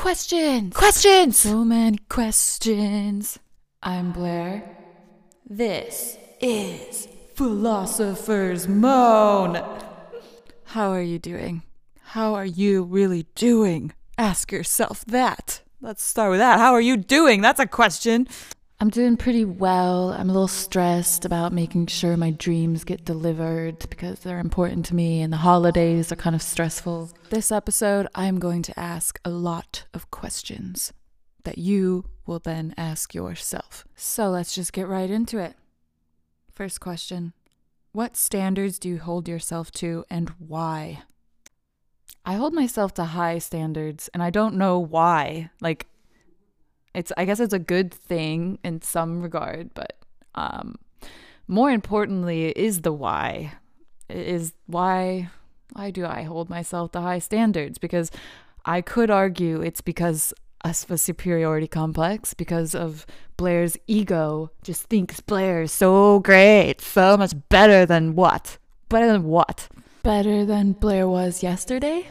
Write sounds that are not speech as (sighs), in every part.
questions. Questions. So many questions. I'm Blair. This is Philosopher's Moan. How are you doing? How are you really doing? Ask yourself that. Let's start with that. How are you doing? That's a question. I'm doing pretty well. I'm a little stressed about making sure my dreams get delivered because they're important to me and the holidays are kind of stressful. This episode, I'm going to ask a lot of questions that you will then ask yourself. So let's just get right into it. First question What standards do you hold yourself to and why? I hold myself to high standards and I don't know why. Like, it's I guess it's a good thing in some regard, but um, more importantly is the why. Is why why do I hold myself to high standards? Because I could argue it's because of a superiority complex because of Blair's ego just thinks Blair's so great, so much better than what? Better than what? Better than Blair was yesterday?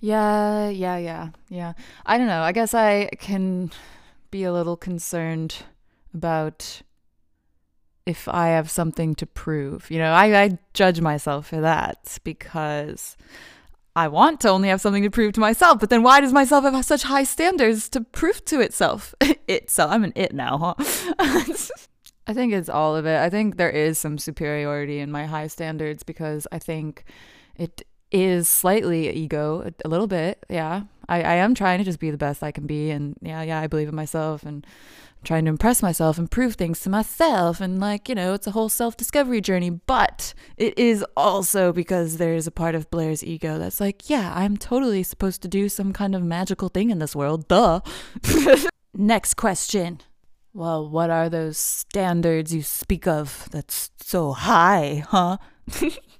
Yeah, yeah, yeah, yeah. I don't know. I guess I can be a little concerned about if I have something to prove. You know, I, I judge myself for that because I want to only have something to prove to myself. But then why does myself have such high standards to prove to itself? (laughs) itself. I'm an it now, huh? (laughs) I think it's all of it. I think there is some superiority in my high standards because I think it is slightly ego, a little bit. Yeah. I, I am trying to just be the best I can be. And yeah, yeah, I believe in myself and I'm trying to impress myself and prove things to myself. And like, you know, it's a whole self discovery journey. But it is also because there's a part of Blair's ego that's like, yeah, I'm totally supposed to do some kind of magical thing in this world. Duh. (laughs) Next question. Well, what are those standards you speak of that's so high, huh? (laughs)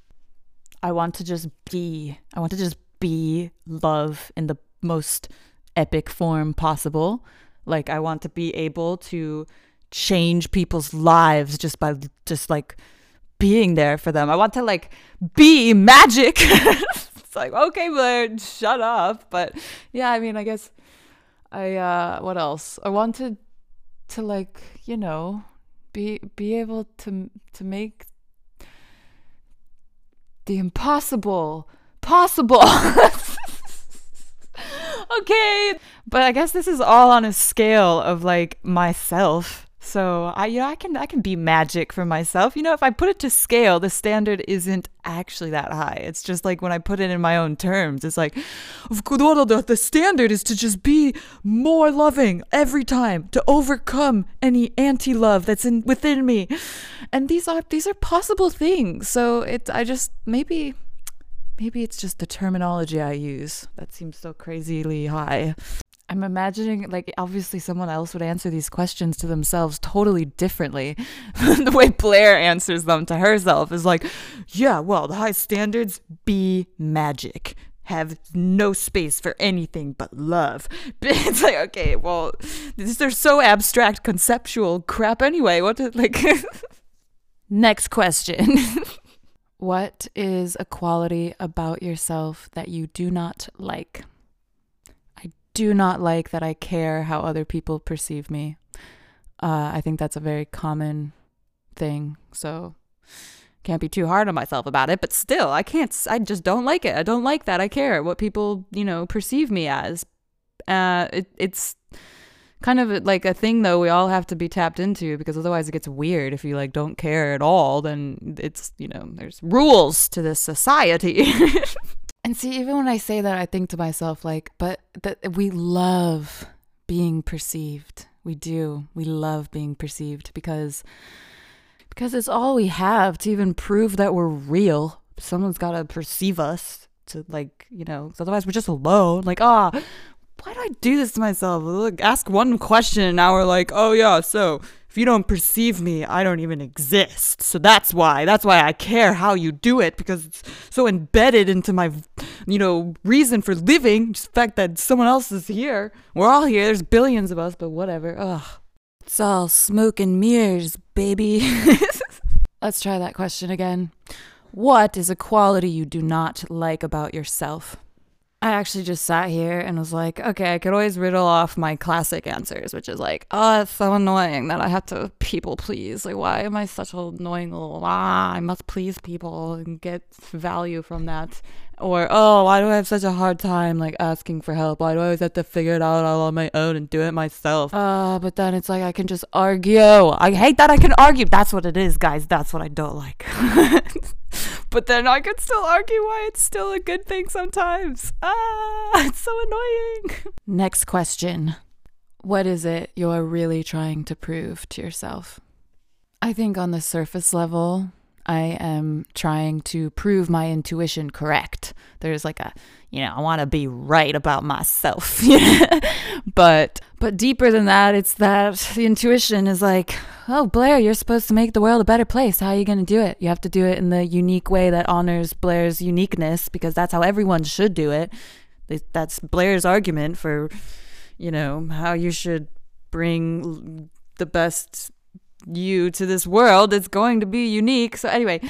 I want to just be. I want to just be love in the most epic form possible. Like I want to be able to change people's lives just by just like being there for them. I want to like be magic. (laughs) it's like, okay, Blair, shut up. But yeah, I mean, I guess I uh what else? I wanted to like, you know, be be able to to make the impossible possible. (laughs) okay. But I guess this is all on a scale of like myself. So I you know I can I can be magic for myself. You know, if I put it to scale, the standard isn't actually that high. It's just like when I put it in my own terms, it's like the standard is to just be more loving every time, to overcome any anti-love that's in within me. And these are these are possible things. So it I just maybe maybe it's just the terminology I use that seems so crazily high. I'm imagining, like, obviously someone else would answer these questions to themselves totally differently. (laughs) the way Blair answers them to herself is like, yeah, well, the high standards be magic. Have no space for anything but love. (laughs) it's like, okay, well, these are so abstract, conceptual crap anyway. What, did, like, (laughs) next question. what is a quality about yourself that you do not like? Do not like that I care how other people perceive me. Uh, I think that's a very common thing. So can't be too hard on myself about it, but still, I can't. I just don't like it. I don't like that. I care what people, you know, perceive me as. Uh, it, it's kind of like a thing though we all have to be tapped into because otherwise it gets weird if you like don't care at all then it's you know there's rules to this society (laughs) And see, even when I say that, I think to myself, like, but that we love being perceived. We do. We love being perceived because because it's all we have to even prove that we're real. Someone's got to perceive us to like, you know, otherwise we're just alone. Like, ah, why do I do this to myself? Look, ask one question and now we're like, oh yeah, so if you don't perceive me, I don't even exist. So that's why. That's why I care how you do it because it's so embedded into my, you know, reason for living. Just the fact that someone else is here. We're all here. There's billions of us, but whatever. Ugh. It's all smoke and mirrors, baby. (laughs) Let's try that question again. What is a quality you do not like about yourself? I actually just sat here and was like, okay, I could always riddle off my classic answers, which is like, oh, it's so annoying that I have to (laughs) people please. Like, why am I such an annoying little, ah, I must please people and get value from that. Or, oh, why do I have such a hard time like asking for help? Why do I always have to figure it out all on my own and do it myself? Uh, but then it's like I can just argue. I hate that I can argue. That's what it is, guys. That's what I don't like. (laughs) but then I could still argue why it's still a good thing sometimes. Ah, (laughs) it's so annoying. (laughs) Next question What is it you're really trying to prove to yourself? I think on the surface level, I am trying to prove my intuition correct. There's like a, you know, I want to be right about myself. (laughs) but but deeper than that, it's that the intuition is like, oh, Blair, you're supposed to make the world a better place. How are you going to do it? You have to do it in the unique way that honors Blair's uniqueness because that's how everyone should do it. That's Blair's argument for, you know, how you should bring the best you to this world. It's going to be unique. So, anyway,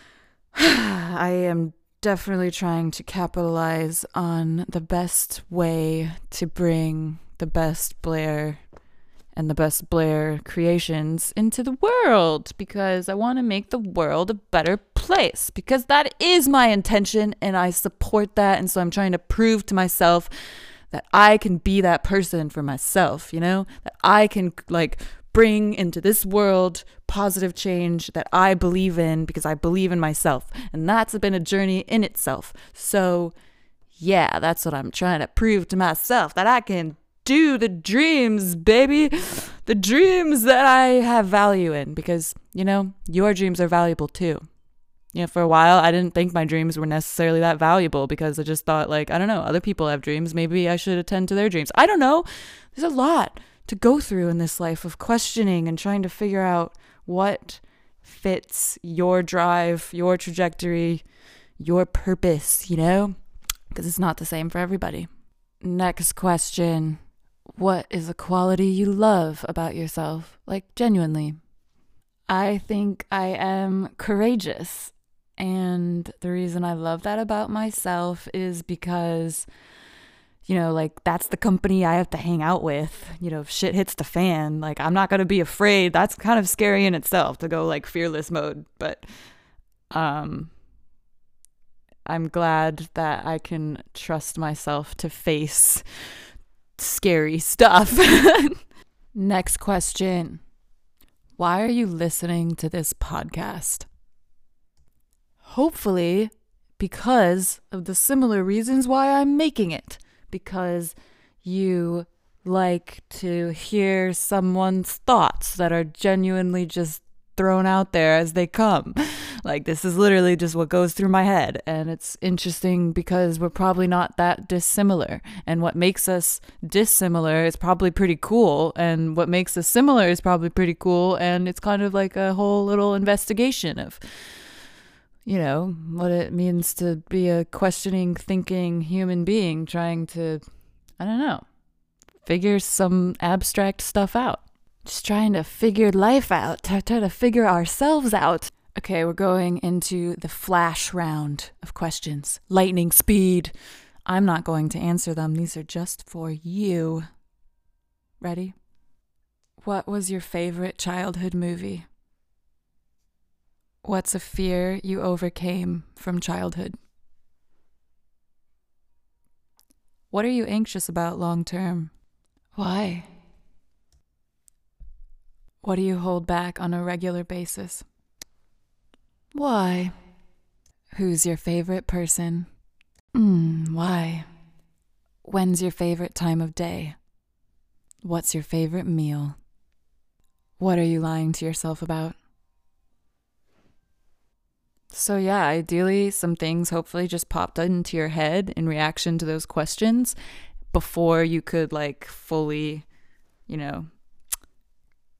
(sighs) I am definitely trying to capitalize on the best way to bring the best Blair and the best Blair creations into the world because I want to make the world a better place because that is my intention and I support that. And so I'm trying to prove to myself that I can be that person for myself, you know, that I can like bring into this world positive change that I believe in because I believe in myself. And that's been a journey in itself. So, yeah, that's what I'm trying to prove to myself that I can do the dreams, baby. The dreams that I have value in because, you know, your dreams are valuable too. You know, for a while, I didn't think my dreams were necessarily that valuable because I just thought, like, I don't know, other people have dreams. Maybe I should attend to their dreams. I don't know. There's a lot to go through in this life of questioning and trying to figure out what fits your drive, your trajectory, your purpose, you know? Because it's not the same for everybody. Next question What is a quality you love about yourself? Like, genuinely. I think I am courageous. And the reason I love that about myself is because you know, like that's the company I have to hang out with. You know, if shit hits the fan, like I'm not going to be afraid. That's kind of scary in itself to go like fearless mode, but um I'm glad that I can trust myself to face scary stuff. (laughs) Next question. Why are you listening to this podcast? Hopefully, because of the similar reasons why I'm making it because you like to hear someone's thoughts that are genuinely just thrown out there as they come. (laughs) Like, this is literally just what goes through my head. And it's interesting because we're probably not that dissimilar. And what makes us dissimilar is probably pretty cool. And what makes us similar is probably pretty cool. And it's kind of like a whole little investigation of you know, what it means to be a questioning, thinking human being trying to, I don't know, figure some abstract stuff out. Just trying to figure life out, try, try to figure ourselves out. Okay, we're going into the flash round of questions. Lightning speed. I'm not going to answer them, these are just for you. Ready? What was your favorite childhood movie? What's a fear you overcame from childhood? What are you anxious about long term? Why? What do you hold back on a regular basis? Why? Who's your favorite person? Mm, why? When's your favorite time of day? What's your favorite meal? What are you lying to yourself about? So, yeah, ideally, some things hopefully just popped into your head in reaction to those questions before you could, like, fully, you know,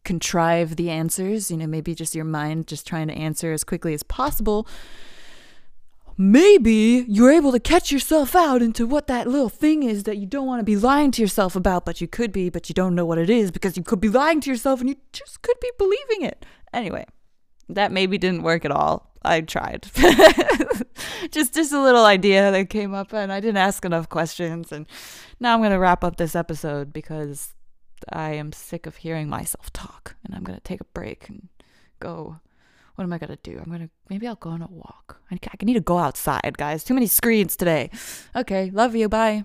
contrive the answers. You know, maybe just your mind just trying to answer as quickly as possible. Maybe you're able to catch yourself out into what that little thing is that you don't want to be lying to yourself about, but you could be, but you don't know what it is because you could be lying to yourself and you just could be believing it. Anyway, that maybe didn't work at all. I tried. (laughs) just just a little idea that came up and I didn't ask enough questions and now I'm going to wrap up this episode because I am sick of hearing myself talk and I'm going to take a break and go what am I going to do? I'm going to maybe I'll go on a walk. I, I need to go outside, guys. Too many screens today. Okay, love you. Bye.